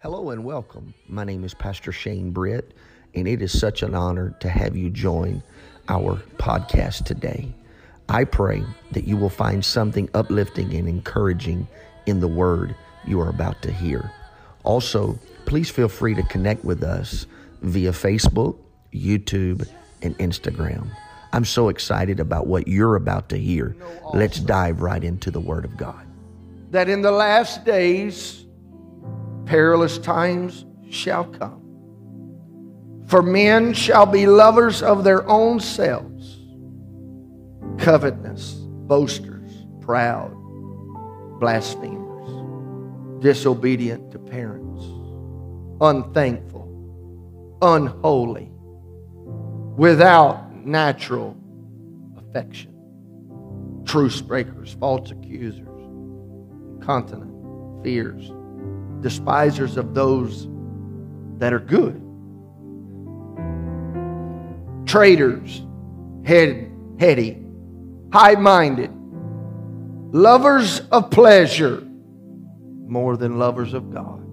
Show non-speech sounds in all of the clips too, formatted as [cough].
Hello and welcome. My name is Pastor Shane Britt, and it is such an honor to have you join our podcast today. I pray that you will find something uplifting and encouraging in the word you are about to hear. Also, please feel free to connect with us via Facebook, YouTube, and Instagram. I'm so excited about what you're about to hear. Let's dive right into the Word of God. that in the last days perilous times shall come. For men shall be lovers of their own selves, covetous, boasters, proud, blasphemers, disobedient to parents, unthankful, unholy, without natural affection, truce breakers, false accusers continent, fears, despisers of those that are good, traitors, head, heady, high minded, lovers of pleasure more than lovers of God,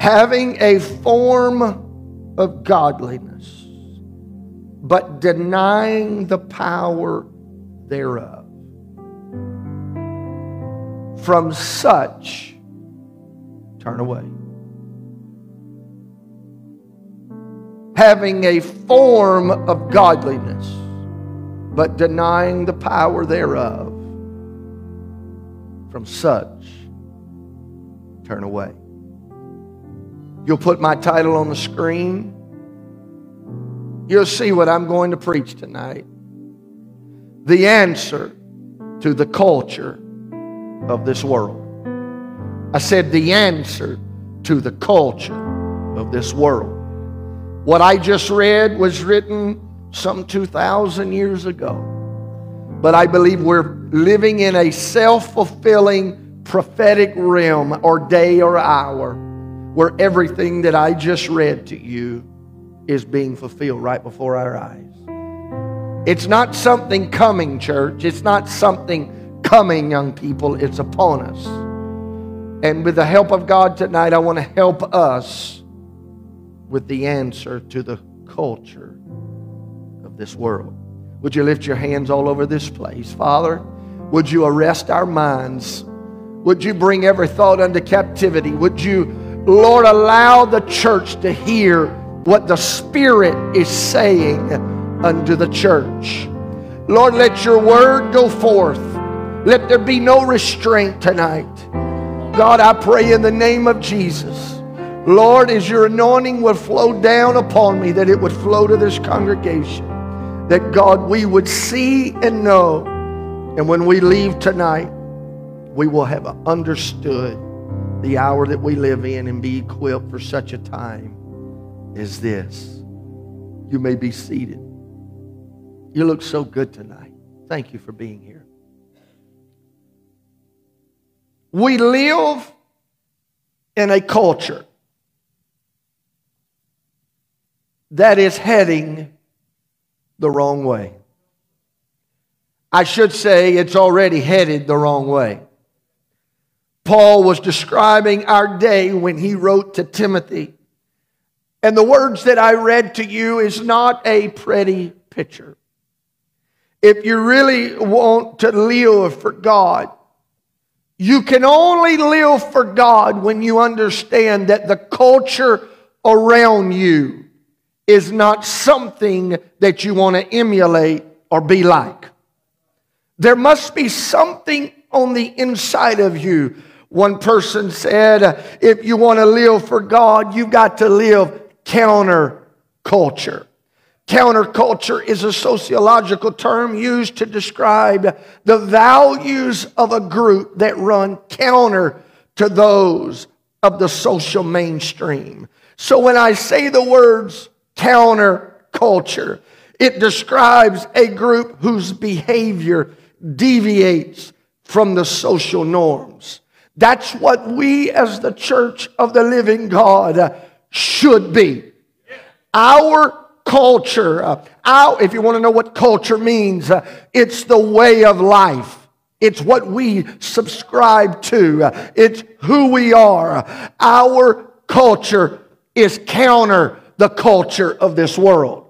having a form of godliness, but denying the power thereof. From such turn away. Having a form of godliness, but denying the power thereof, from such turn away. You'll put my title on the screen. You'll see what I'm going to preach tonight. The answer to the culture of this world. I said the answer to the culture of this world. What I just read was written some 2,000 years ago. But I believe we're living in a self fulfilling prophetic realm or day or hour where everything that I just read to you is being fulfilled right before our eyes. It's not something coming, church. It's not something coming, young people, it's upon us. And with the help of God tonight, I want to help us with the answer to the culture of this world. Would you lift your hands all over this place? Father, would you arrest our minds? Would you bring every thought under captivity? Would you, Lord, allow the church to hear what the Spirit is saying unto the church? Lord, let your word go forth. Let there be no restraint tonight. God, I pray in the name of Jesus. Lord, as your anointing would flow down upon me, that it would flow to this congregation. That God, we would see and know. And when we leave tonight, we will have understood the hour that we live in and be equipped for such a time as this. You may be seated. You look so good tonight. Thank you for being here. We live in a culture that is heading the wrong way. I should say it's already headed the wrong way. Paul was describing our day when he wrote to Timothy. And the words that I read to you is not a pretty picture. If you really want to live for God, you can only live for God when you understand that the culture around you is not something that you want to emulate or be like. There must be something on the inside of you. One person said, if you want to live for God, you've got to live counter culture. Counterculture is a sociological term used to describe the values of a group that run counter to those of the social mainstream. So when I say the words counterculture, it describes a group whose behavior deviates from the social norms. That's what we as the church of the living God should be. Our culture. Uh, our, if you want to know what culture means, uh, it's the way of life. It's what we subscribe to. It's who we are. Our culture is counter the culture of this world.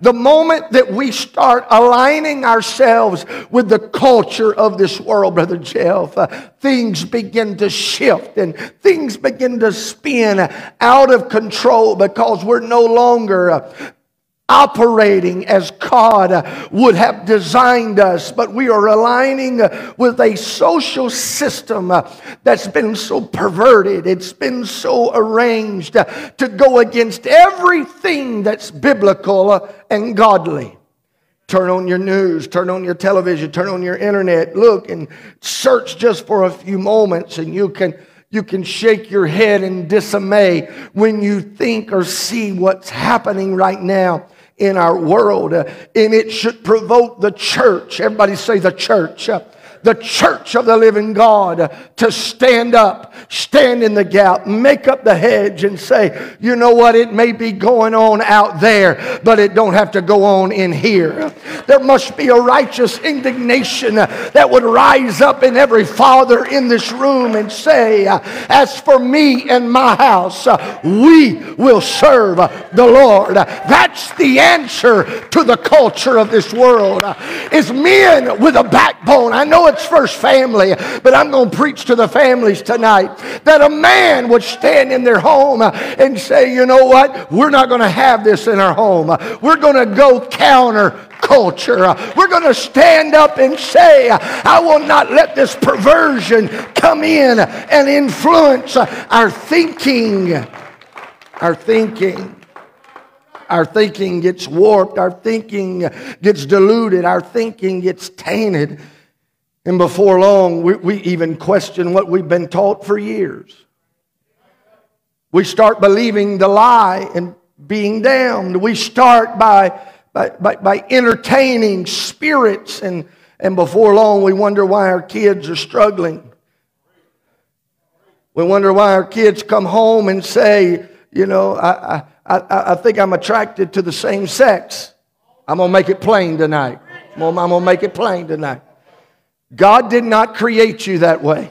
The moment that we start aligning ourselves with the culture of this world, Brother Jeff, uh, things begin to shift and things begin to spin out of control because we're no longer uh, operating as God would have designed us, but we are aligning with a social system that's been so perverted, it's been so arranged to go against everything that's biblical and godly. Turn on your news, turn on your television, turn on your internet, look and search just for a few moments, and you can you can shake your head in dismay when you think or see what's happening right now in our world. Uh, and it should provoke the church. Everybody say the church. The church of the living God to stand up, stand in the gap, make up the hedge and say, you know what, it may be going on out there, but it don't have to go on in here. There must be a righteous indignation that would rise up in every father in this room and say, as for me and my house, we will serve the Lord. That's the answer to the culture of this world. Is men with a backbone. I know it's first family, but I'm going to preach to the families tonight that a man would stand in their home and say, you know what? We're not going to have this in our home. We're going to go counter culture. We're going to stand up and say, I will not let this perversion come in and influence our thinking. Our thinking. Our thinking gets warped. Our thinking gets diluted. Our thinking gets tainted. And before long, we, we even question what we've been taught for years. We start believing the lie and being damned. We start by, by, by, by entertaining spirits, and, and before long, we wonder why our kids are struggling. We wonder why our kids come home and say, you know, I, I, I think I'm attracted to the same sex. I'm going to make it plain tonight. I'm going to make it plain tonight. God did not create you that way.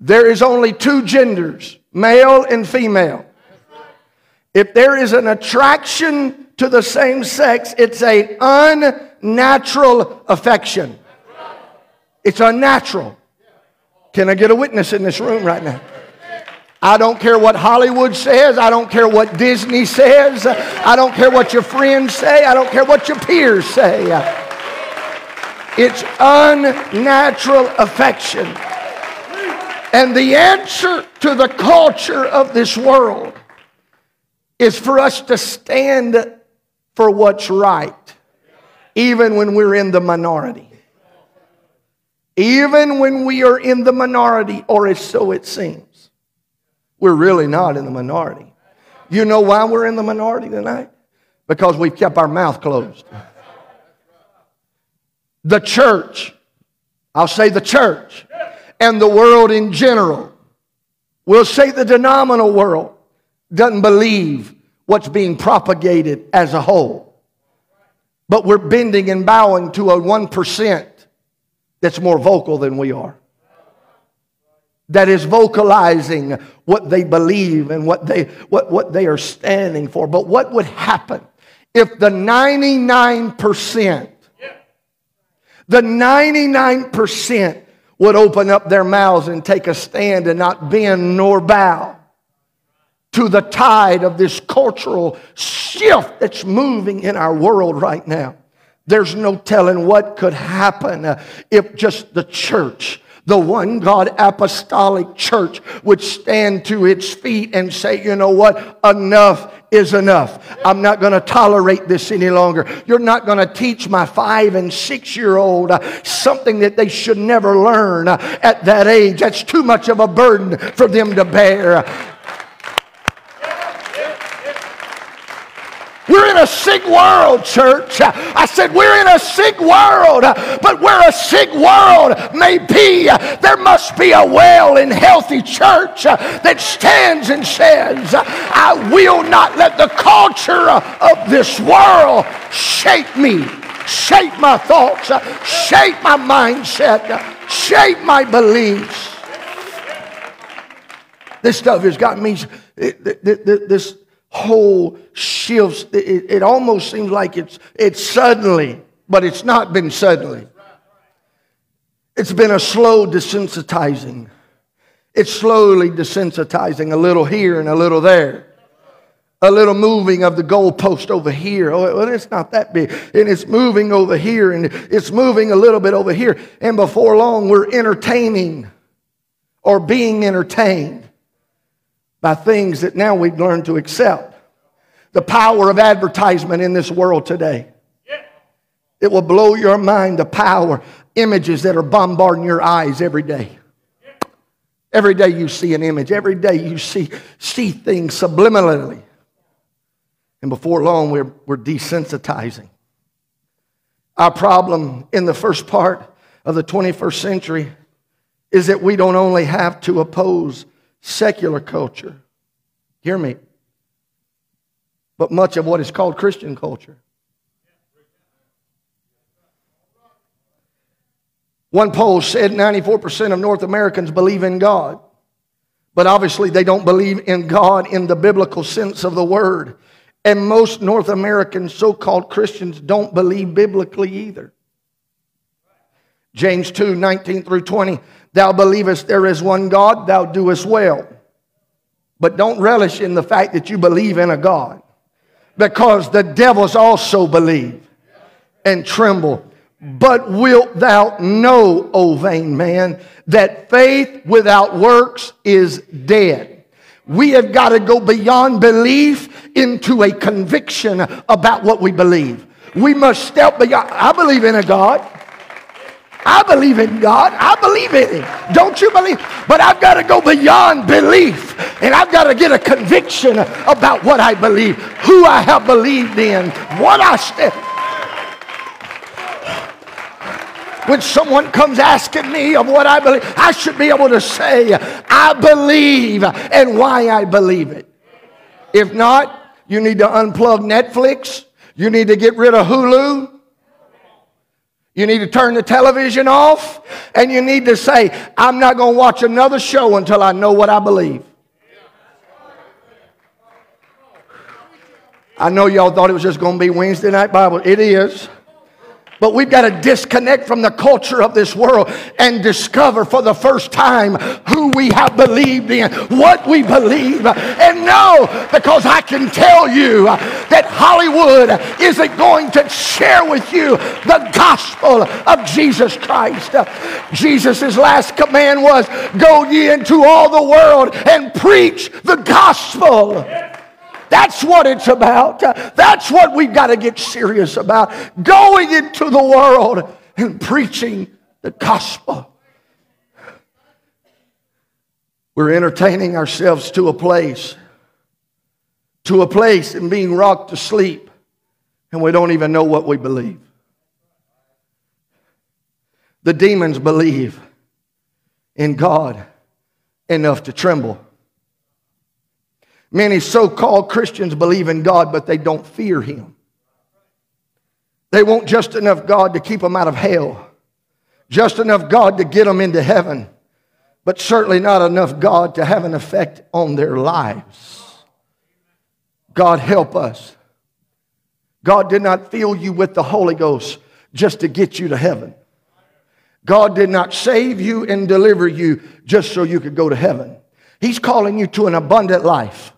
There is only two genders, male and female. If there is an attraction to the same sex, it's a unnatural affection. It's unnatural. Can I get a witness in this room right now? I don't care what Hollywood says. I don't care what Disney says. I don't care what your friends say. I don't care what your peers say. It's unnatural affection. And the answer to the culture of this world is for us to stand for what's right, even when we're in the minority. Even when we are in the minority, or if so it seems. We're really not in the minority. You know why we're in the minority tonight? Because we've kept our mouth closed the church, I'll say the church, and the world in general, we'll say the denominational world, doesn't believe what's being propagated as a whole. But we're bending and bowing to a 1% that's more vocal than we are. That is vocalizing what they believe and what they, what, what they are standing for. But what would happen if the 99% the 99% would open up their mouths and take a stand and not bend nor bow to the tide of this cultural shift that's moving in our world right now. There's no telling what could happen if just the church the one God apostolic church would stand to its feet and say, you know what? Enough is enough. I'm not going to tolerate this any longer. You're not going to teach my five and six year old uh, something that they should never learn uh, at that age. That's too much of a burden for them to bear. We're in a sick world, church. I said, We're in a sick world, but where a sick world may be, there must be a well and healthy church that stands and says, I will not let the culture of this world shape me. shape my thoughts, shape my mindset, shape my beliefs. This stuff has got me, this whole shifts. It, almost seems like it's, it's suddenly, but it's not been suddenly. It's been a slow desensitizing. It's slowly desensitizing a little here and a little there. A little moving of the goalpost over here. Oh, well, it's not that big. And it's moving over here and it's moving a little bit over here. And before long, we're entertaining or being entertained by things that now we've learned to accept. The power of advertisement in this world today. It will blow your mind the power, images that are bombarding your eyes every day. Every day you see an image, every day you see, see things subliminally. And before long, we're, we're desensitizing. Our problem in the first part of the 21st century is that we don't only have to oppose secular culture, hear me, but much of what is called Christian culture. One poll said 94% of North Americans believe in God, but obviously they don't believe in God in the biblical sense of the word. And most North American so called Christians don't believe biblically either. James 2 19 through 20. Thou believest there is one God, thou doest well. But don't relish in the fact that you believe in a God, because the devils also believe and tremble. But wilt thou know, O vain man, that faith without works is dead? We have got to go beyond belief into a conviction about what we believe. We must step beyond. I believe in a God. I believe in God. I believe in Him. Don't you believe? But I've got to go beyond belief and I've got to get a conviction about what I believe, who I have believed in, what I stand. When someone comes asking me of what I believe, I should be able to say, I believe and why I believe it. If not, you need to unplug Netflix. You need to get rid of Hulu. You need to turn the television off. And you need to say, I'm not going to watch another show until I know what I believe. I know y'all thought it was just going to be Wednesday night Bible. It is. But we've got to disconnect from the culture of this world and discover for the first time who we have believed in, what we believe. And know, because I can tell you that Hollywood isn't going to share with you the gospel of Jesus Christ. Jesus' last command was go ye into all the world and preach the gospel. That's what it's about. That's what we've got to get serious about. Going into the world and preaching the gospel. We're entertaining ourselves to a place, to a place and being rocked to sleep, and we don't even know what we believe. The demons believe in God enough to tremble. Many so called Christians believe in God, but they don't fear Him. They want just enough God to keep them out of hell, just enough God to get them into heaven, but certainly not enough God to have an effect on their lives. God help us. God did not fill you with the Holy Ghost just to get you to heaven. God did not save you and deliver you just so you could go to heaven. He's calling you to an abundant life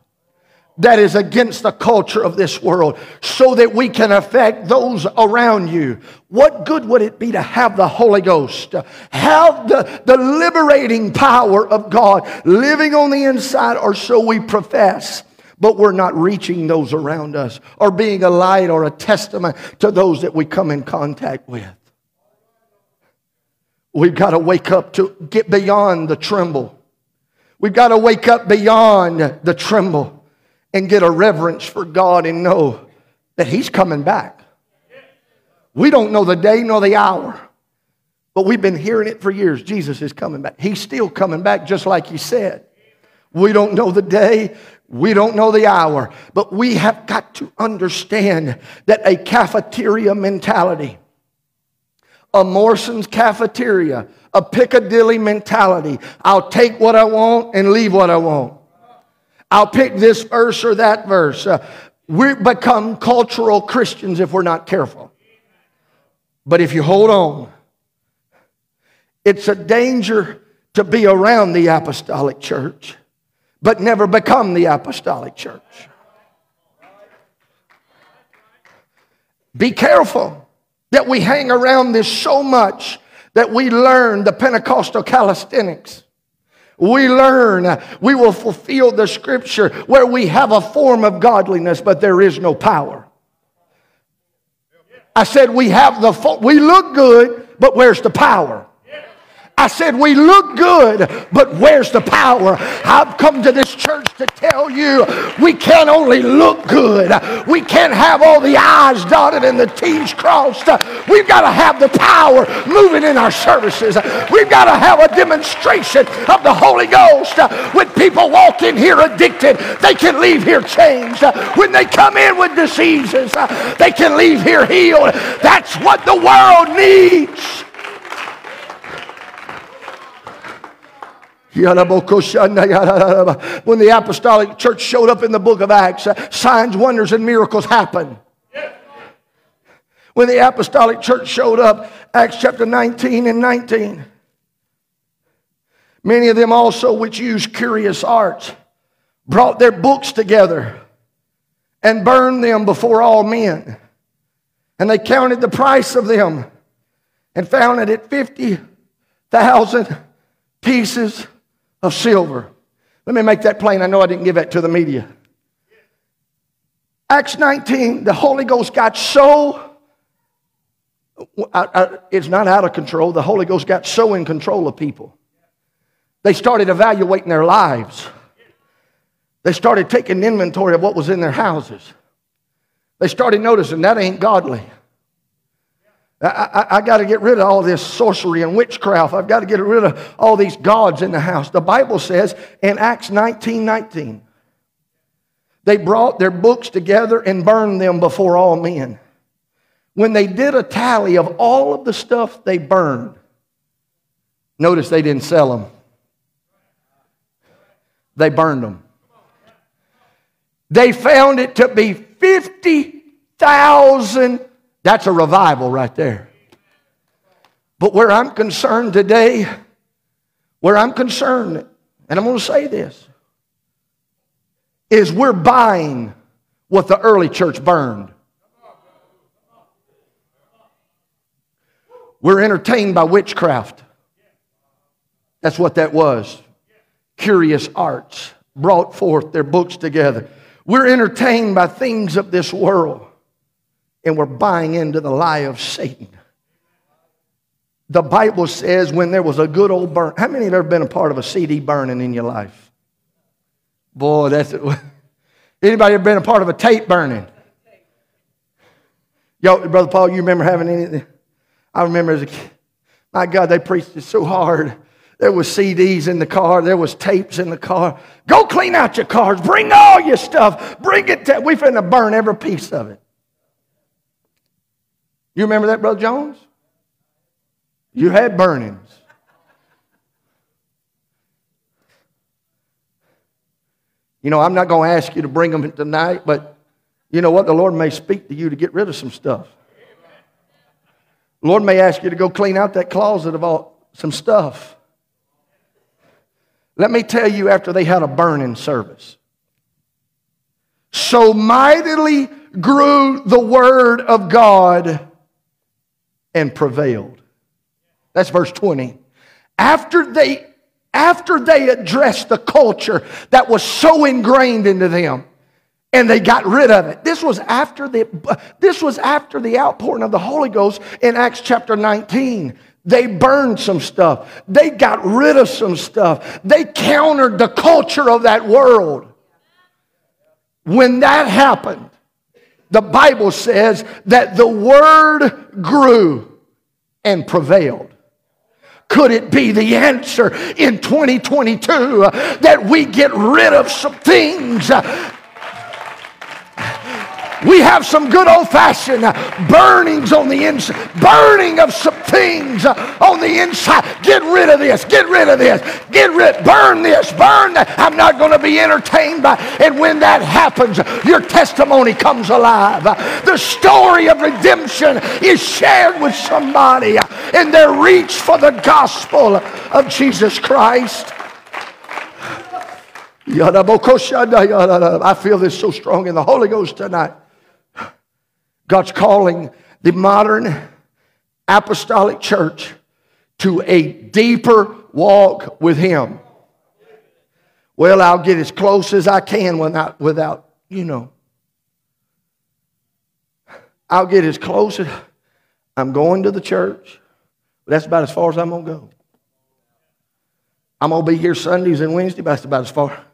that is against the culture of this world so that we can affect those around you. What good would it be to have the Holy Ghost, have the, the liberating power of God living on the inside, or so we profess? But we're not reaching those around us or being a light or a testament to those that we come in contact with. We've got to wake up to get beyond the tremble. We've got to wake up beyond the tremble and get a reverence for God and know that He's coming back. We don't know the day nor the hour, but we've been hearing it for years. Jesus is coming back. He's still coming back, just like He said. We don't know the day, We don't know the hour, but we have got to understand that a cafeteria mentality, a Morrison's cafeteria, a Piccadilly mentality. I'll take what I want and leave what I want. I'll pick this verse or that verse. Uh, we become cultural Christians if we're not careful. But if you hold on, it's a danger to be around the apostolic church, but never become the apostolic church. Be careful that we hang around this so much that we learn the Pentecostal calisthenics. We learn, we will fulfill the scripture where we have a form of godliness, but there is no power. I said we have the, we look good, but where's the power? I said, We look good, but where's the power? I've come to this church to tell you we can't only look good, we can't have all the I's dotted and the T's crossed. We've got to have the power moving in our services. We've got to have a demonstration of the Holy Ghost. When people walk in here addicted, they can leave here changed. When they come in with diseases, they can leave here healed. That's what the world needs. When the apostolic church showed up in the book of Acts, uh, signs, wonders, and miracles happened. When the apostolic church showed up, Acts chapter 19 and 19. Many of them also, which used curious arts, brought their books together and burned them before all men. And they counted the price of them and found it at 50,000 pieces of silver. Let me make that plain. I know I didn't give that to the media. Acts 19, the Holy Ghost got so, I, I, it's not out of control. The Holy Ghost got so in control of people. They started evaluating their lives. They started taking inventory of what was in their houses. They started noticing that ain't godly. I, I, I got to get rid of all this sorcery and witchcraft. I've got to get rid of all these gods in the house. The Bible says in Acts 19 19, they brought their books together and burned them before all men. When they did a tally of all of the stuff they burned, notice they didn't sell them, they burned them. They found it to be 50,000 that's a revival right there. But where I'm concerned today, where I'm concerned, and I'm going to say this, is we're buying what the early church burned. We're entertained by witchcraft. That's what that was. Curious arts brought forth their books together. We're entertained by things of this world and we're buying into the lie of Satan. The Bible says when there was a good old burn. How many have ever been a part of a CD burning in your life? Boy, that's it. [laughs] Anybody ever been a part of a tape burning? Yo, Brother Paul, you remember having anything? I remember as a kid. My God, they preached it so hard. There was CDs in the car. There was tapes in the car. Go clean out your cars. Bring all your stuff. Bring it. To, we finna burn every piece of it. You remember that, Brother Jones? You had burnings. You know, I'm not going to ask you to bring them tonight, but you know what? The Lord may speak to you to get rid of some stuff. The Lord may ask you to go clean out that closet of all, some stuff. Let me tell you, after they had a burning service, so mightily grew the word of God and prevailed. That's verse 20. After they after they addressed the culture that was so ingrained into them and they got rid of it. This was after the this was after the outpouring of the Holy Ghost in Acts chapter 19. They burned some stuff. They got rid of some stuff. They countered the culture of that world. When that happened, the Bible says that the word grew and prevailed. Could it be the answer in 2022 that we get rid of some things we have some good old fashioned burnings on the inside, burning of some things on the inside. Get rid of this, get rid of this, get rid, burn this, burn that. I'm not going to be entertained by. And when that happens, your testimony comes alive. The story of redemption is shared with somebody in their reach for the gospel of Jesus Christ. I feel this so strong in the Holy Ghost tonight. God's calling the modern apostolic church to a deeper walk with Him. Well, I'll get as close as I can without, without you know. I'll get as close as I'm going to the church. That's about as far as I'm going to go. I'm going to be here Sundays and Wednesdays, but that's about as far.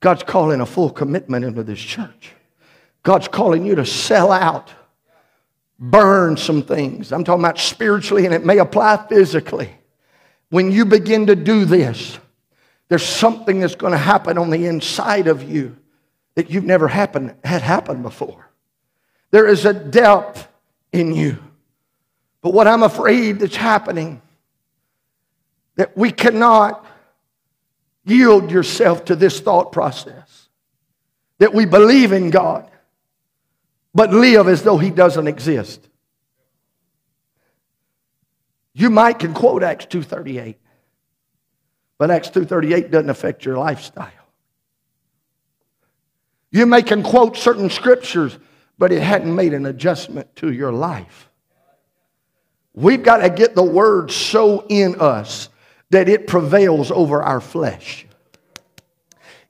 God's calling a full commitment into this church. God's calling you to sell out, burn some things. I'm talking about spiritually, and it may apply physically. When you begin to do this, there's something that's going to happen on the inside of you that you've never happened, had happened before. There is a depth in you. But what I'm afraid that's happening, that we cannot yield yourself to this thought process. That we believe in God, but live as though he doesn't exist. You might can quote Acts 2:38. But Acts 2:38 doesn't affect your lifestyle. You may can quote certain scriptures, but it hadn't made an adjustment to your life. We've got to get the word so in us that it prevails over our flesh.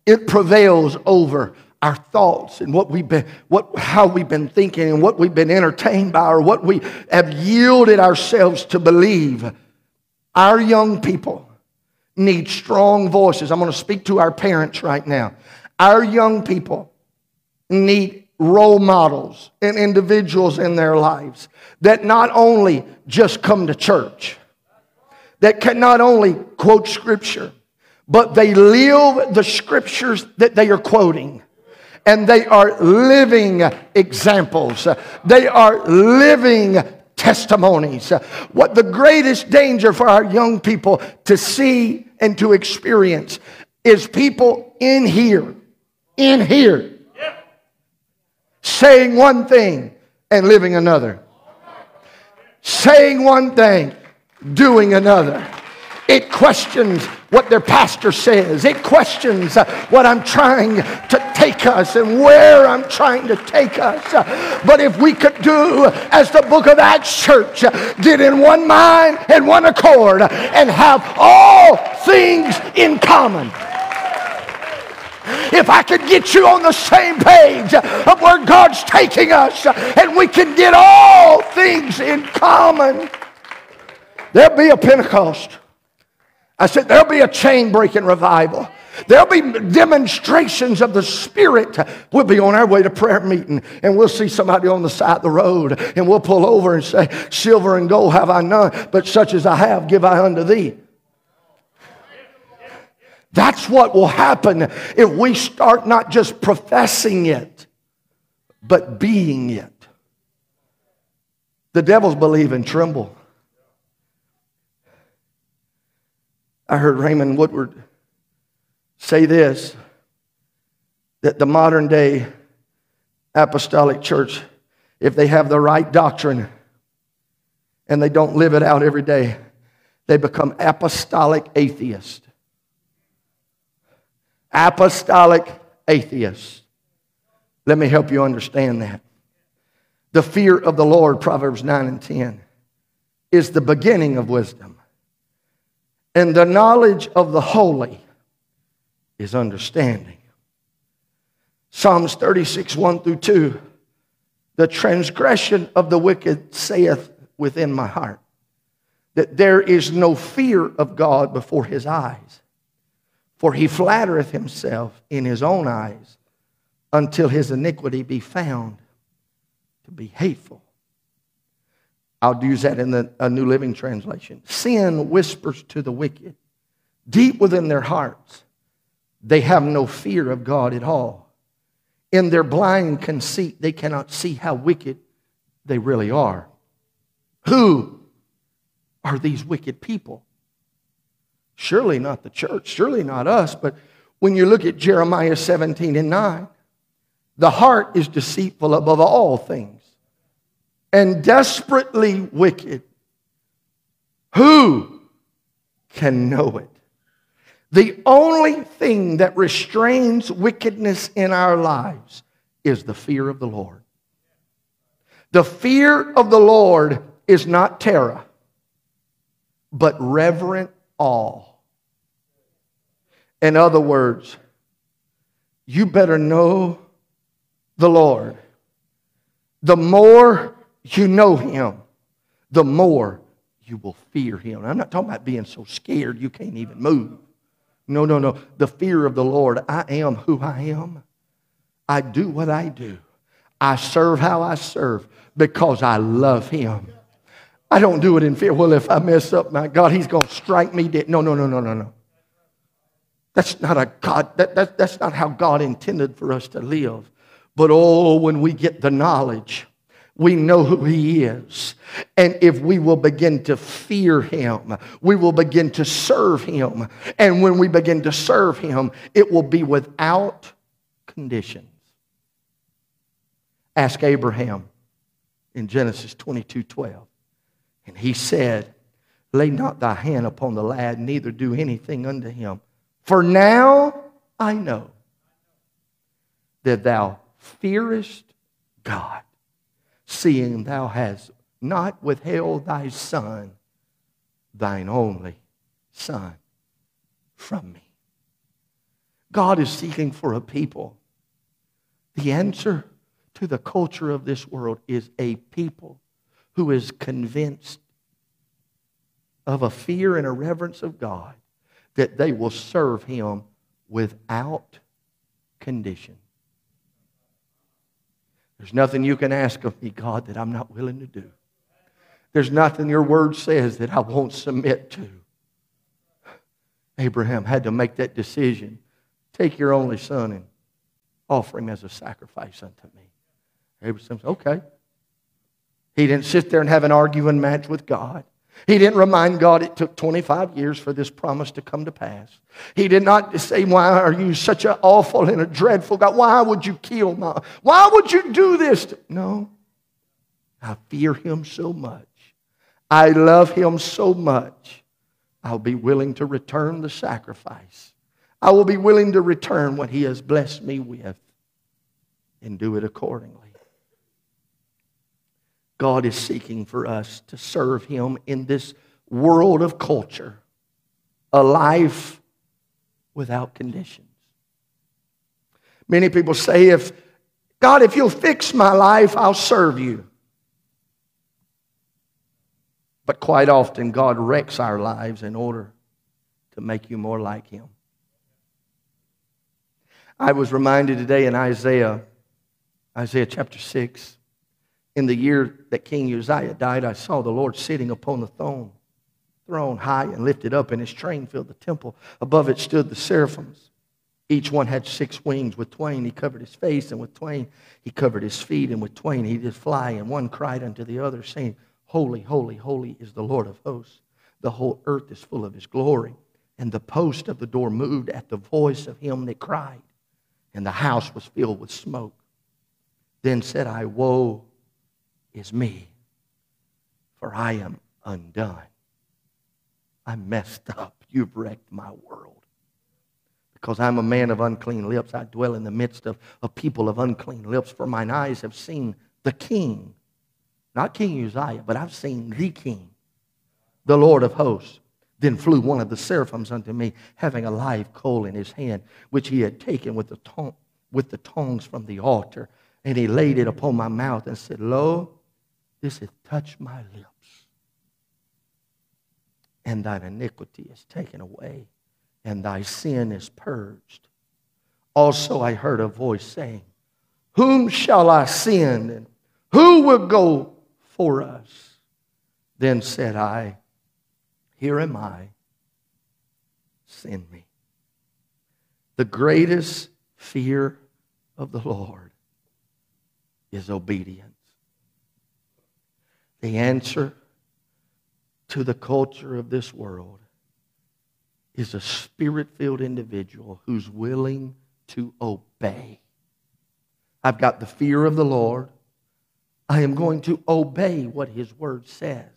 It prevails over our thoughts and what we've been, what, how we've been thinking and what we've been entertained by or what we have yielded ourselves to believe. Our young people need strong voices. I'm going to speak to our parents right now. Our young people need role models and individuals in their lives that not only just come to church, that can not only quote scripture, but they live the scriptures that they are quoting and they are living examples. They are living testimonies. What the greatest danger for our young people to see and to experience is people in here, in here, saying one thing and living another. Saying one thing, doing another. It questions what their pastor says. It questions uh, what I'm trying to take us and where I'm trying to take us. But if we could do as the book of Acts church, did in one mind and one accord and have all things in common. If I could get you on the same page of where God's taking us and we can get all things in common, there'll be a Pentecost. I said, there'll be a chain breaking revival. There'll be demonstrations of the Spirit. We'll be on our way to prayer meeting and we'll see somebody on the side of the road and we'll pull over and say, Silver and gold have I none, but such as I have give I unto thee. That's what will happen if we start not just professing it, but being it. The devils believe and tremble. I heard Raymond Woodward say this that the modern day apostolic church, if they have the right doctrine and they don't live it out every day, they become apostolic atheists. Apostolic atheists. Let me help you understand that. The fear of the Lord, Proverbs 9 and 10, is the beginning of wisdom. And the knowledge of the holy is understanding. Psalms 36, 1 through 2. The transgression of the wicked saith within my heart that there is no fear of God before his eyes. For he flattereth himself in his own eyes until his iniquity be found to be hateful. I'll use that in the a New Living Translation. Sin whispers to the wicked deep within their hearts. They have no fear of God at all. In their blind conceit, they cannot see how wicked they really are. Who are these wicked people? Surely not the church, surely not us, but when you look at Jeremiah 17 and 9, the heart is deceitful above all things and desperately wicked. Who can know it? The only thing that restrains wickedness in our lives is the fear of the Lord. The fear of the Lord is not terror, but reverent awe. In other words, you better know the Lord. The more you know Him, the more you will fear Him. I'm not talking about being so scared you can't even move. No, no, no. The fear of the Lord. I am who I am. I do what I do. I serve how I serve because I love Him. I don't do it in fear. Well, if I mess up, my God, He's going to strike me dead. No, no, no, no, no, no. That's not a God. That, that, that's not how God intended for us to live. But oh, when we get the knowledge, we know who He is. And if we will begin to fear Him, we will begin to serve Him. And when we begin to serve Him, it will be without conditions. Ask Abraham in Genesis 22 12. And he said, Lay not thy hand upon the lad, neither do anything unto him. For now I know that thou fearest God, seeing thou hast not withheld thy son, thine only son, from me. God is seeking for a people. The answer to the culture of this world is a people who is convinced of a fear and a reverence of God that they will serve Him without condition. There's nothing you can ask of me, God, that I'm not willing to do. There's nothing your word says that I won't submit to. Abraham had to make that decision. Take your only son and offer him as a sacrifice unto me. Abraham said, okay. He didn't sit there and have an arguing match with God. He didn't remind God it took 25 years for this promise to come to pass. He did not say, Why are you such an awful and a dreadful God? Why would you kill my? Why would you do this? No. I fear him so much. I love him so much. I'll be willing to return the sacrifice. I will be willing to return what he has blessed me with and do it accordingly. God is seeking for us to serve Him in this world of culture, a life without conditions. Many people say, if God, if you'll fix my life, I'll serve you. But quite often, God wrecks our lives in order to make you more like Him. I was reminded today in Isaiah, Isaiah chapter 6, in the year that King Uzziah died, I saw the Lord sitting upon the throne, throne high and lifted up, and his train filled the temple. Above it stood the seraphims. Each one had six wings. With twain he covered his face, and with twain he covered his feet, and with twain he did fly. And one cried unto the other, saying, Holy, holy, holy is the Lord of hosts. The whole earth is full of his glory. And the post of the door moved at the voice of him that cried, and the house was filled with smoke. Then said I, Woe is me, for I am undone. I'm messed up. You've wrecked my world. Because I'm a man of unclean lips. I dwell in the midst of a people of unclean lips, for mine eyes have seen the King. Not King Uzziah, but I've seen the King, the Lord of hosts. Then flew one of the seraphims unto me, having a live coal in his hand, which he had taken with the, tong- with the tongs from the altar. And he laid it upon my mouth and said, Lo, this hath touched my lips. And thine iniquity is taken away, and thy sin is purged. Also, I heard a voice saying, Whom shall I send? And who will go for us? Then said I, Here am I, send me. The greatest fear of the Lord is obedience. The answer to the culture of this world is a spirit filled individual who's willing to obey. I've got the fear of the Lord. I am going to obey what his word says.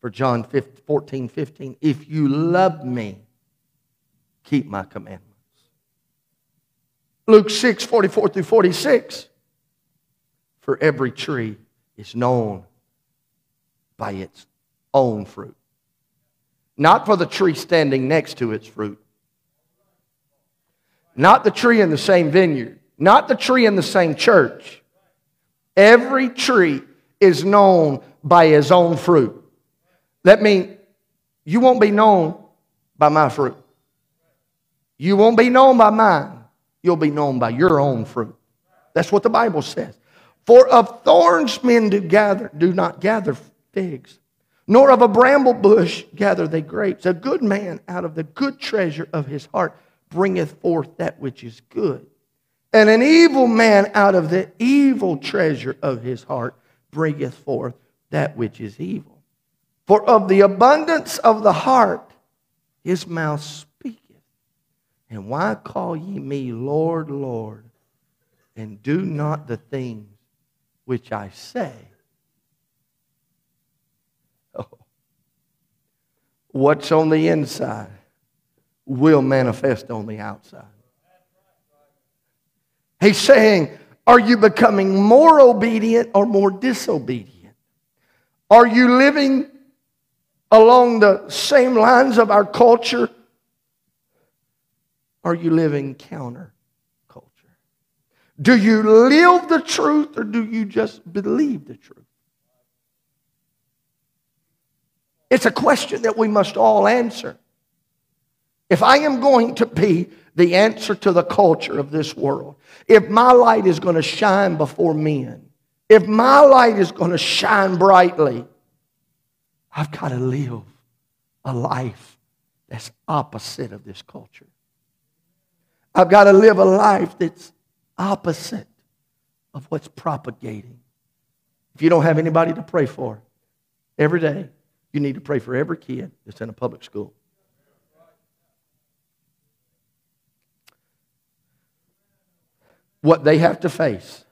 For John 14, 15, if you love me, keep my commandments. Luke 6, 44 through 46, for every tree is known by its own fruit. Not for the tree standing next to its fruit. Not the tree in the same vineyard. Not the tree in the same church. Every tree is known by his own fruit. That means you won't be known by my fruit. You won't be known by mine. You'll be known by your own fruit. That's what the Bible says. For of thorns men do gather, do not gather figs, nor of a bramble bush gather they grapes. A good man out of the good treasure of his heart bringeth forth that which is good. And an evil man out of the evil treasure of his heart bringeth forth that which is evil. For of the abundance of the heart his mouth speaketh. And why call ye me Lord, Lord, and do not the things which I say? Oh. What's on the inside will manifest on the outside. He's saying, Are you becoming more obedient or more disobedient? Are you living along the same lines of our culture? Are you living counter culture? Do you live the truth or do you just believe the truth? It's a question that we must all answer. If I am going to be the answer to the culture of this world, if my light is going to shine before men, if my light is going to shine brightly, I've got to live a life that's opposite of this culture. I've got to live a life that's opposite of what's propagating. If you don't have anybody to pray for every day, you need to pray for every kid that's in a public school. what they have to face,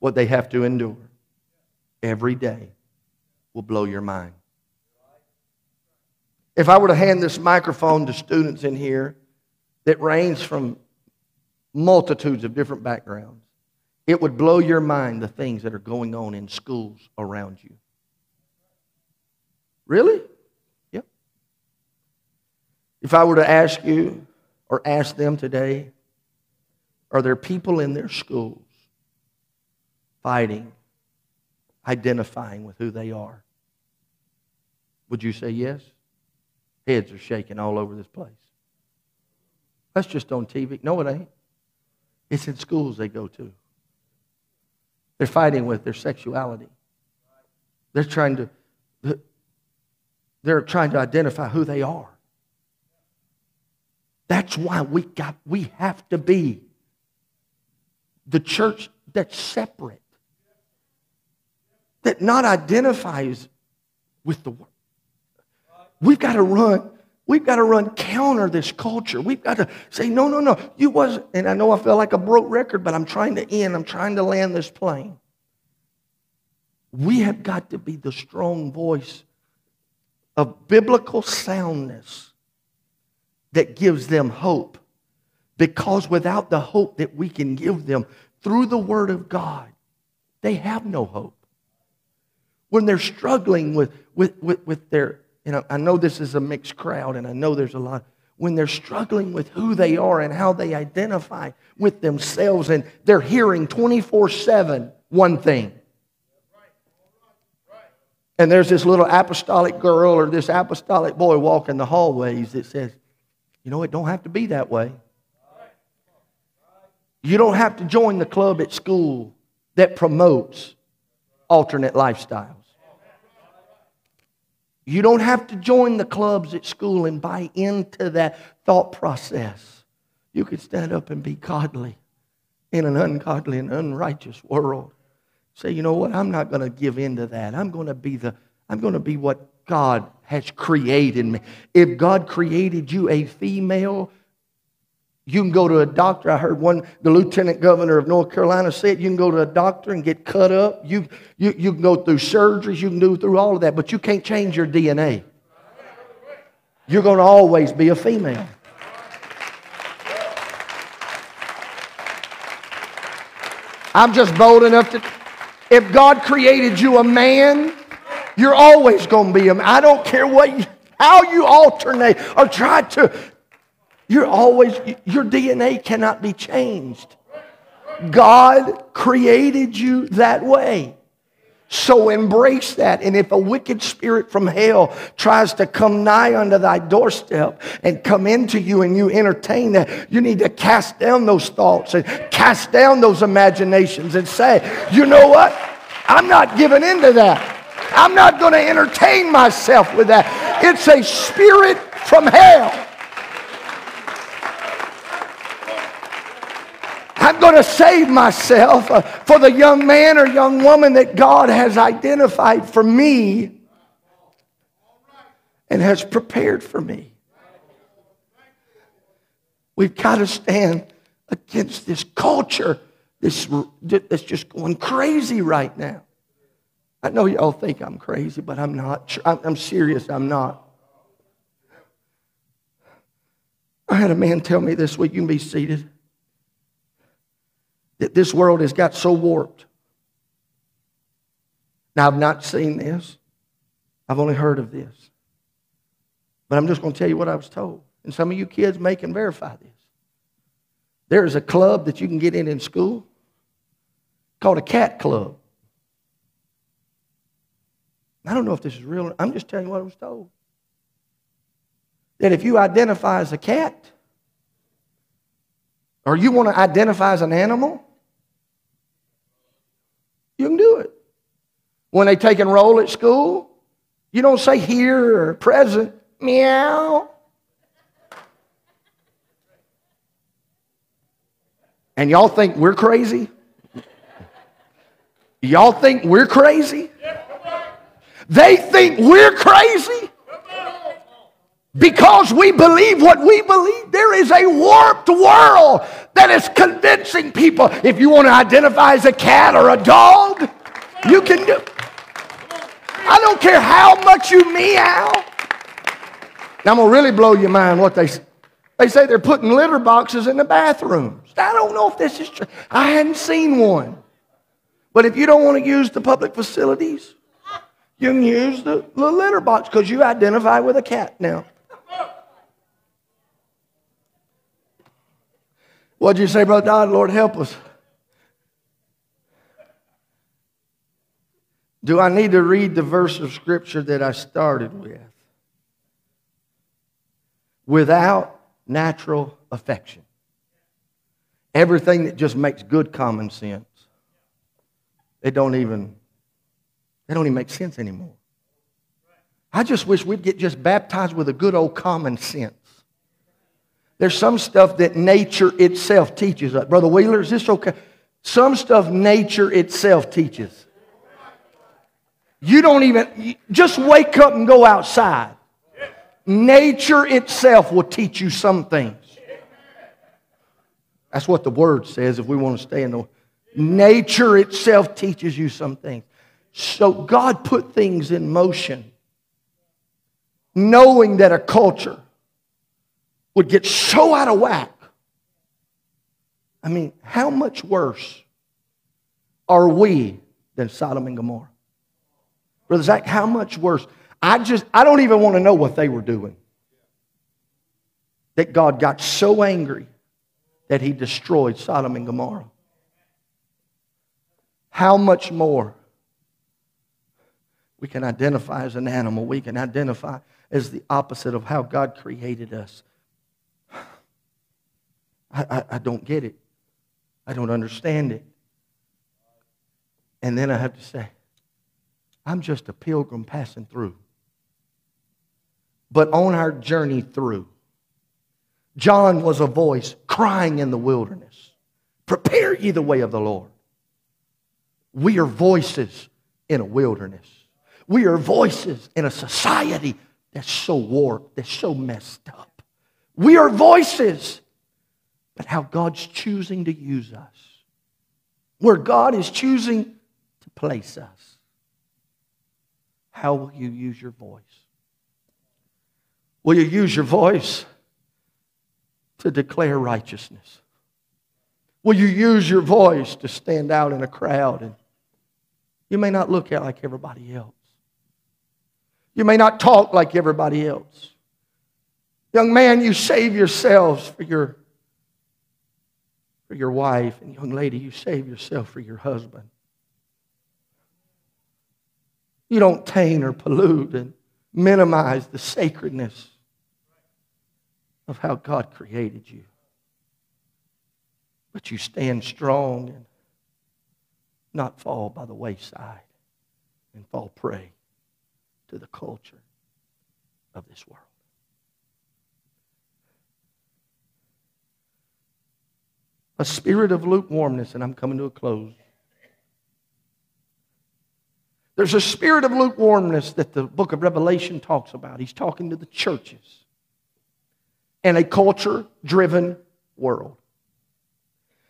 what they have to endure every day will blow your mind. If I were to hand this microphone to students in here that range from multitudes of different backgrounds, it would blow your mind the things that are going on in schools around you. Really? Yep. If I were to ask you or ask them today, are there people in their schools fighting, identifying with who they are? Would you say yes? Heads are shaking all over this place. That's just on TV. No, it ain't. It's in schools they go to. They're fighting with their sexuality. They're trying to they're trying to identify who they are. That's why we got we have to be the church that's separate, that not identifies with the world. We've got to run. We've got to run counter this culture. We've got to say, no, no, no. You wasn't. And I know I feel like a broke record, but I'm trying to end. I'm trying to land this plane. We have got to be the strong voice of biblical soundness that gives them hope because without the hope that we can give them through the Word of God, they have no hope. When they're struggling with, with, with, with their, you know, I know this is a mixed crowd and I know there's a lot. When they're struggling with who they are and how they identify with themselves and they're hearing 24 7 one thing. And there's this little apostolic girl or this apostolic boy walking the hallways that says, you know, it don't have to be that way. You don't have to join the club at school that promotes alternate lifestyles. You don't have to join the clubs at school and buy into that thought process. You could stand up and be godly in an ungodly and unrighteous world. Say, you know what? I'm not going to give in to that. I'm going to be the I'm going to be what God has created me. If God created you a female, you can go to a doctor. I heard one, the lieutenant governor of North Carolina said, you can go to a doctor and get cut up. You, you, you can go through surgeries. You can do through all of that, but you can't change your DNA. You're going to always be a female. I'm just bold enough to. If God created you a man, you're always going to be a man. I don't care what, how you alternate or try to. You're always, your DNA cannot be changed. God created you that way. So embrace that. And if a wicked spirit from hell tries to come nigh unto thy doorstep and come into you and you entertain that, you need to cast down those thoughts and cast down those imaginations and say, you know what? I'm not giving in to that. I'm not going to entertain myself with that. It's a spirit from hell. I'm going to save myself uh, for the young man or young woman that God has identified for me and has prepared for me. We've got to stand against this culture this, that's just going crazy right now. I know y'all think I'm crazy, but I'm not. I'm serious, I'm not. I had a man tell me this week, you can be seated that this world has got so warped. Now, I've not seen this, I've only heard of this. But I'm just going to tell you what I was told. And some of you kids may can verify this. There is a club that you can get in in school called a cat club. I don't know if this is real. I'm just telling you what I was told. That if you identify as a cat, or you want to identify as an animal, you can do it. When they take and roll at school, you don't say here or present, meow. And y'all think we're crazy? Y'all think we're crazy? They think we're crazy because we believe what we believe. There is a warped world that is convincing people. If you want to identify as a cat or a dog, you can do. I don't care how much you meow. Now I'm gonna really blow your mind. What they they say they're putting litter boxes in the bathrooms. I don't know if this is true. I hadn't seen one. But if you don't want to use the public facilities, you can use the, the litter box because you identify with a cat now. What'd you say, Brother Dodd? Lord, help us. Do I need to read the verse of Scripture that I started with? Without natural affection. Everything that just makes good common sense. It don't even, it don't even make sense anymore. I just wish we'd get just baptized with a good old common sense. There's some stuff that nature itself teaches us. Brother Wheeler, is this okay? Some stuff nature itself teaches. You don't even, just wake up and go outside. Nature itself will teach you some things. That's what the word says if we want to stay in the nature itself teaches you some things. So God put things in motion knowing that a culture would get so out of whack. I mean, how much worse are we than Sodom and Gomorrah? Brother Zach, how much worse? I just, I don't even want to know what they were doing. That God got so angry that he destroyed Sodom and Gomorrah. How much more we can identify as an animal, we can identify as the opposite of how God created us. I, I, I don't get it. I don't understand it. And then I have to say, I'm just a pilgrim passing through. but on our journey through. John was a voice crying in the wilderness Prepare ye the way of the Lord. We are voices in a wilderness. We are voices in a society that's so warped, that's so messed up. We are voices, how God's choosing to use us. Where God is choosing to place us. How will you use your voice? Will you use your voice to declare righteousness? Will you use your voice to stand out in a crowd? And you may not look like everybody else. You may not talk like everybody else. Young man, you save yourselves for your, for your wife. And young lady, you save yourself for your husband. You don't taint or pollute and minimize the sacredness of how God created you. But you stand strong and not fall by the wayside and fall prey to the culture of this world. A spirit of lukewarmness, and I'm coming to a close. There's a spirit of lukewarmness that the book of Revelation talks about. He's talking to the churches in a culture driven world.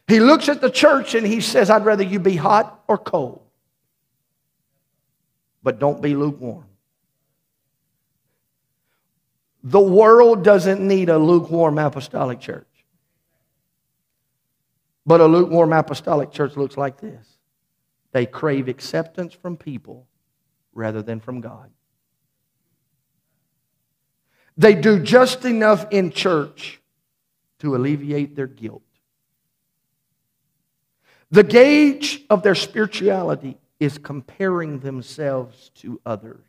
He looks at the church and he says, I'd rather you be hot or cold, but don't be lukewarm. The world doesn't need a lukewarm apostolic church. But a lukewarm apostolic church looks like this they crave acceptance from people rather than from God. They do just enough in church to alleviate their guilt. The gauge of their spirituality is comparing themselves to others.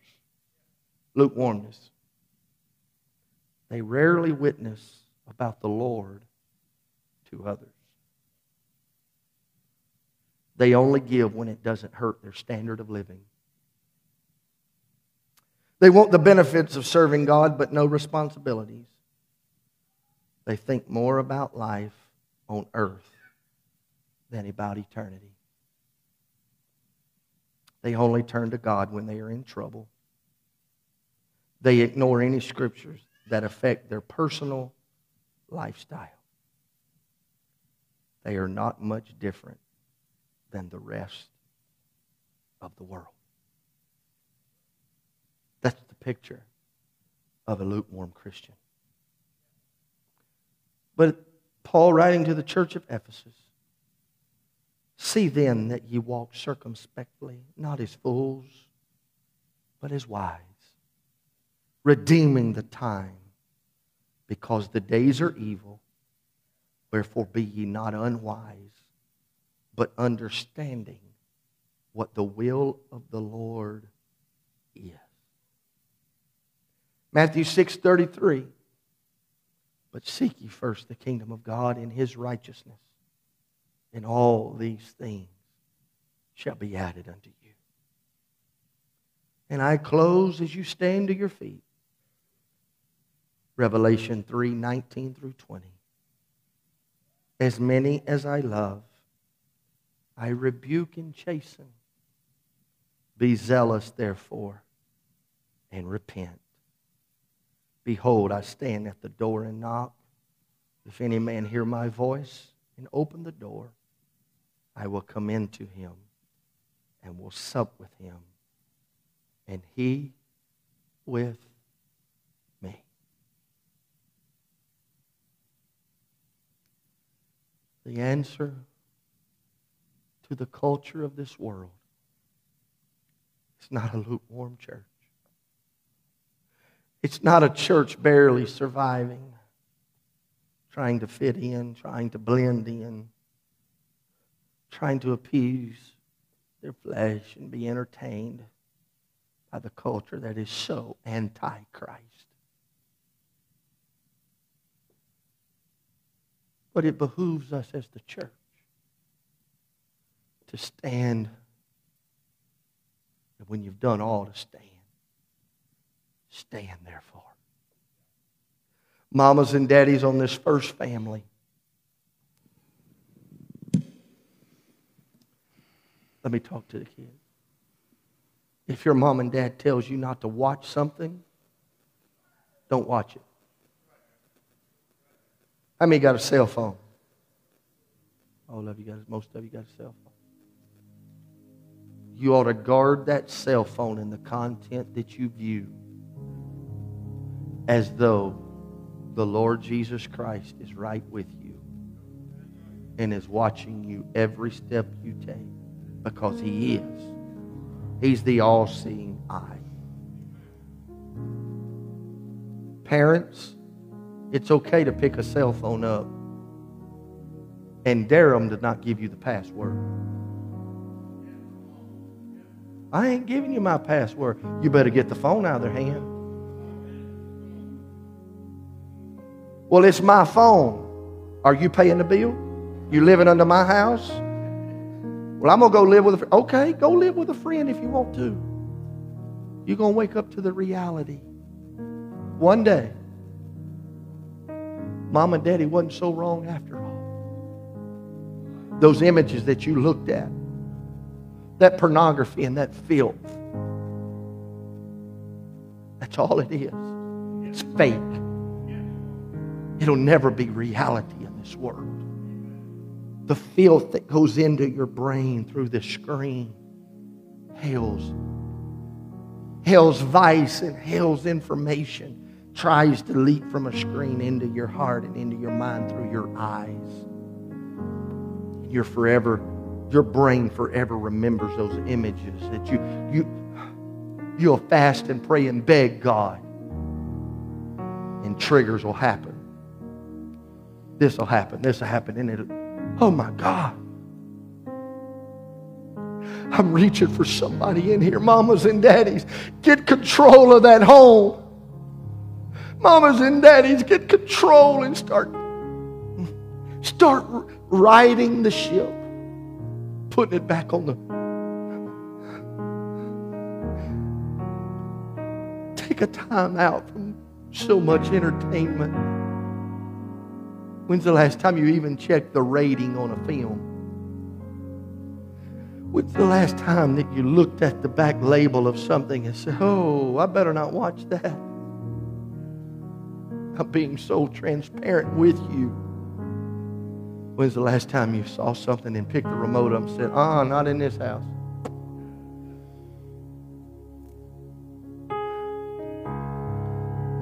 Lukewarmness. They rarely witness about the Lord to others. They only give when it doesn't hurt their standard of living. They want the benefits of serving God, but no responsibilities. They think more about life on earth than about eternity. They only turn to God when they are in trouble. They ignore any scriptures that affect their personal lifestyle. They are not much different than the rest of the world. That's the picture of a lukewarm Christian. But Paul, writing to the church of Ephesus, see then that ye walk circumspectly, not as fools, but as wise, redeeming the time, because the days are evil. Wherefore be ye not unwise, but understanding what the will of the Lord is. Matthew 6 33. But seek ye first the kingdom of God and his righteousness, and all these things shall be added unto you. And I close as you stand to your feet. Revelation 3 19 through 20. As many as I love, I rebuke and chasten. Be zealous, therefore, and repent. Behold, I stand at the door and knock. If any man hear my voice and open the door, I will come into him and will sup with him, and he with me. The answer the culture of this world, it's not a lukewarm church. It's not a church barely surviving, trying to fit in, trying to blend in, trying to appease their flesh and be entertained by the culture that is so anti Christ. But it behooves us as the church to stand. And when you've done all to stand, stand therefore. Mamas and daddies on this first family. Let me talk to the kids. If your mom and dad tells you not to watch something, don't watch it. How many got a cell phone? All of you got, most of you got a cell phone. You ought to guard that cell phone and the content that you view as though the Lord Jesus Christ is right with you and is watching you every step you take because He is. He's the all seeing eye. Parents, it's okay to pick a cell phone up and dare them to not give you the password. I ain't giving you my password. You better get the phone out of their hand. Well, it's my phone. Are you paying the bill? You living under my house? Well, I'm to go live with a friend. Okay, go live with a friend if you want to. You're to wake up to the reality. One day, mom and daddy wasn't so wrong after all. Those images that you looked at, that pornography and that filth, that's all it is. It's fake. It'll never be reality in this world. The filth that goes into your brain through the screen, hell's, hell's vice and hell's information tries to leak from a screen into your heart and into your mind through your eyes. You're forever, your brain forever remembers those images that you, you, you'll fast and pray and beg God, and triggers will happen this will happen, this will happen, and it oh my God. I'm reaching for somebody in here. Mamas and daddies, get control of that home. Mamas and daddies, get control and start, start riding the ship, putting it back on the. Take a time out from so much entertainment. When's the last time you even checked the rating on a film? When's the last time that you looked at the back label of something and said, Oh, I better not watch that? I'm being so transparent with you. When's the last time you saw something and picked the remote up and said, Ah, not in this house?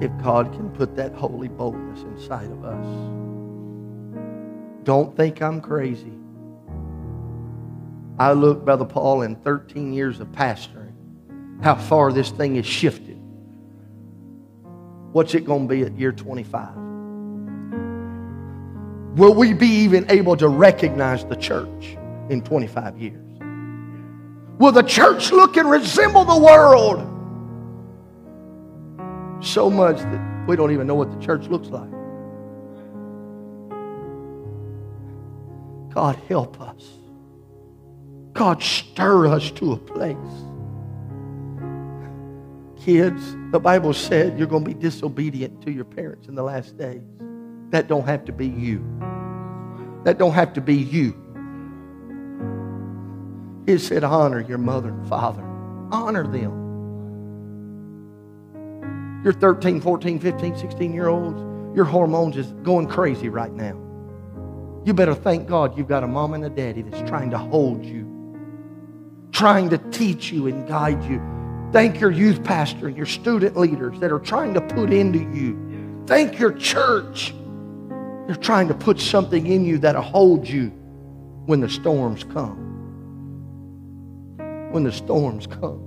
If God can put that holy boldness inside of us. Don't think I'm crazy. I look, Brother Paul, in 13 years of pastoring, how far this thing has shifted. What's it going to be at year 25? Will we be even able to recognize the church in 25 years? Will the church look and resemble the world so much that we don't even know what the church looks like? God, help us. God, stir us to a place. Kids, the Bible said you're going to be disobedient to your parents in the last days. That don't have to be you. That don't have to be you. It said, honor your mother and father. Honor them. You're 13, 14, 15, 16 year olds. Your hormones is going crazy right now. You better thank God you've got a mom and a daddy that's trying to hold you, trying to teach you and guide you. Thank your youth pastor and your student leaders that are trying to put into you. Thank your church. They're trying to put something in you that'll hold you when the storms come. When the storms come.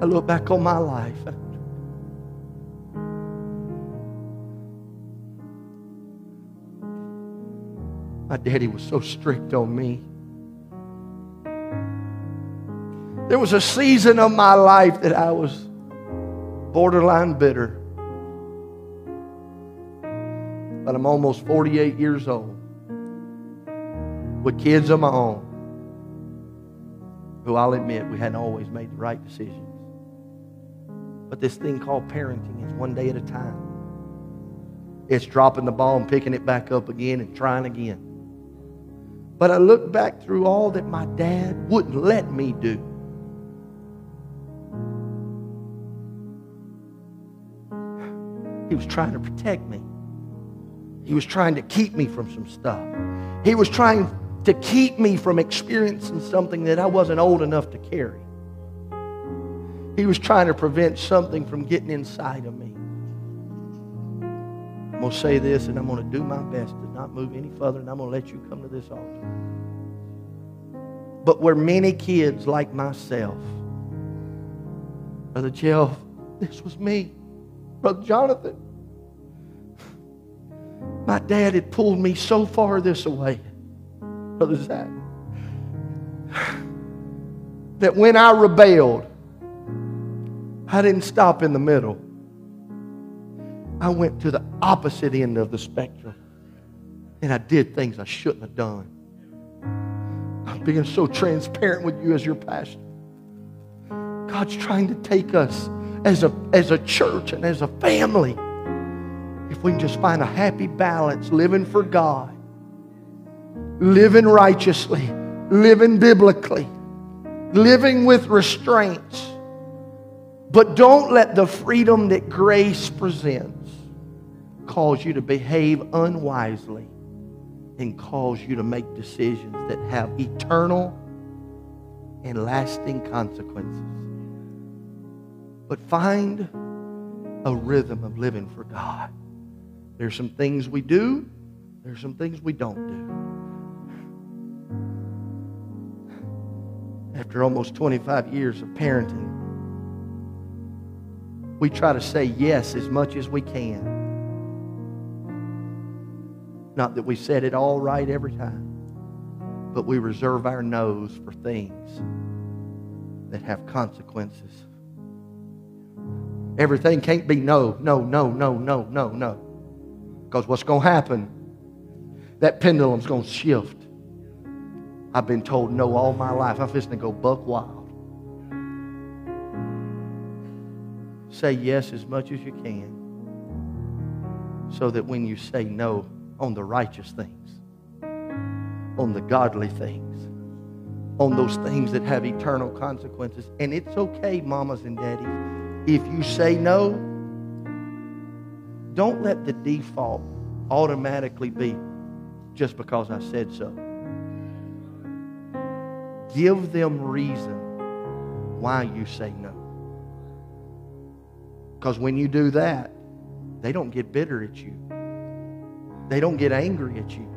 I look back on my life. My daddy was so strict on me. There was a season of my life that I was borderline bitter. But I'm almost 48 years old with kids of my own who I'll admit we hadn't always made the right decisions. But this thing called parenting is one day at a time. It's dropping the ball and picking it back up again and trying again. But I look back through all that my dad wouldn't let me do. He was trying to protect me. He was trying to keep me from some stuff. He was trying to keep me from experiencing something that I wasn't old enough to carry. He was trying to prevent something from getting inside of me. I'm going to say this and I'm going to do my best to not move any further and I'm going to let you come to this altar. But where many kids like myself, Brother Jeff, this was me. Brother Jonathan, my dad had pulled me so far this way, Brother Zach, that when I rebelled, I didn't stop in the middle. I went to the opposite end of the spectrum. And I did things I shouldn't have done. I'm being so transparent with you as your pastor. God's trying to take us as a, as a church and as a family. If we can just find a happy balance, living for God, living righteously, living biblically, living with restraints. But don't let the freedom that grace presents cause you to behave unwisely and cause you to make decisions that have eternal and lasting consequences. But find a rhythm of living for God. There's some things we do, there's some things we don't do. After almost 25 years of parenting, we try to say yes as much as we can. Not that we said it all right every time, but we reserve our no's for things that have consequences. Everything can't be no, no, no, no, no, no, no. Because what's going to happen? That pendulum's going to shift. I've been told no all my life. I'm fixing to go buck wild. Say yes as much as you can so that when you say no, on the righteous things, on the godly things, on those things that have eternal consequences. And it's okay, mamas and daddies, if you say no, don't let the default automatically be just because I said so. Give them reason why you say no. Because when you do that, they don't get bitter at you. They don't get angry at you.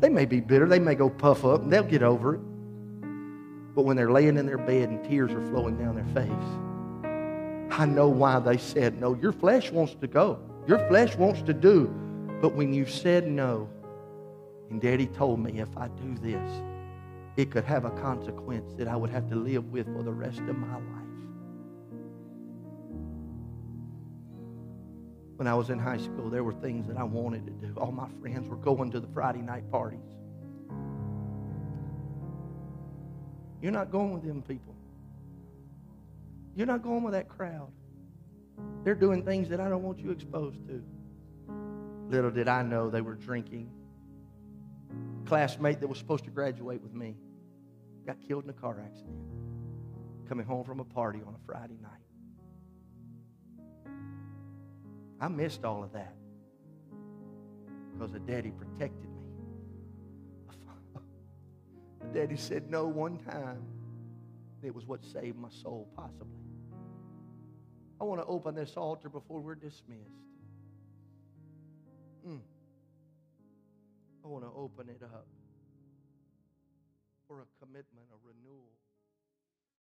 They may be bitter. They may go puff up and they'll get over it. But when they're laying in their bed and tears are flowing down their face, I know why they said no. Your flesh wants to go, your flesh wants to do. But when you said no, and Daddy told me if I do this, it could have a consequence that I would have to live with for the rest of my life. when I was in high school, there were things that I wanted to do. All my friends were going to the Friday night parties. You're not going with them people. You're not going with that crowd. They're doing things that I don't want you exposed to. Little did I know they were drinking. Classmate that was supposed to graduate with me got killed in a car accident coming home from a party on a Friday night. I missed all of that because the daddy protected me. [laughs] the daddy said no one time. It was what saved my soul, possibly. I want to open this altar before we're dismissed. Mm. I want to open it up for a commitment, a renewal.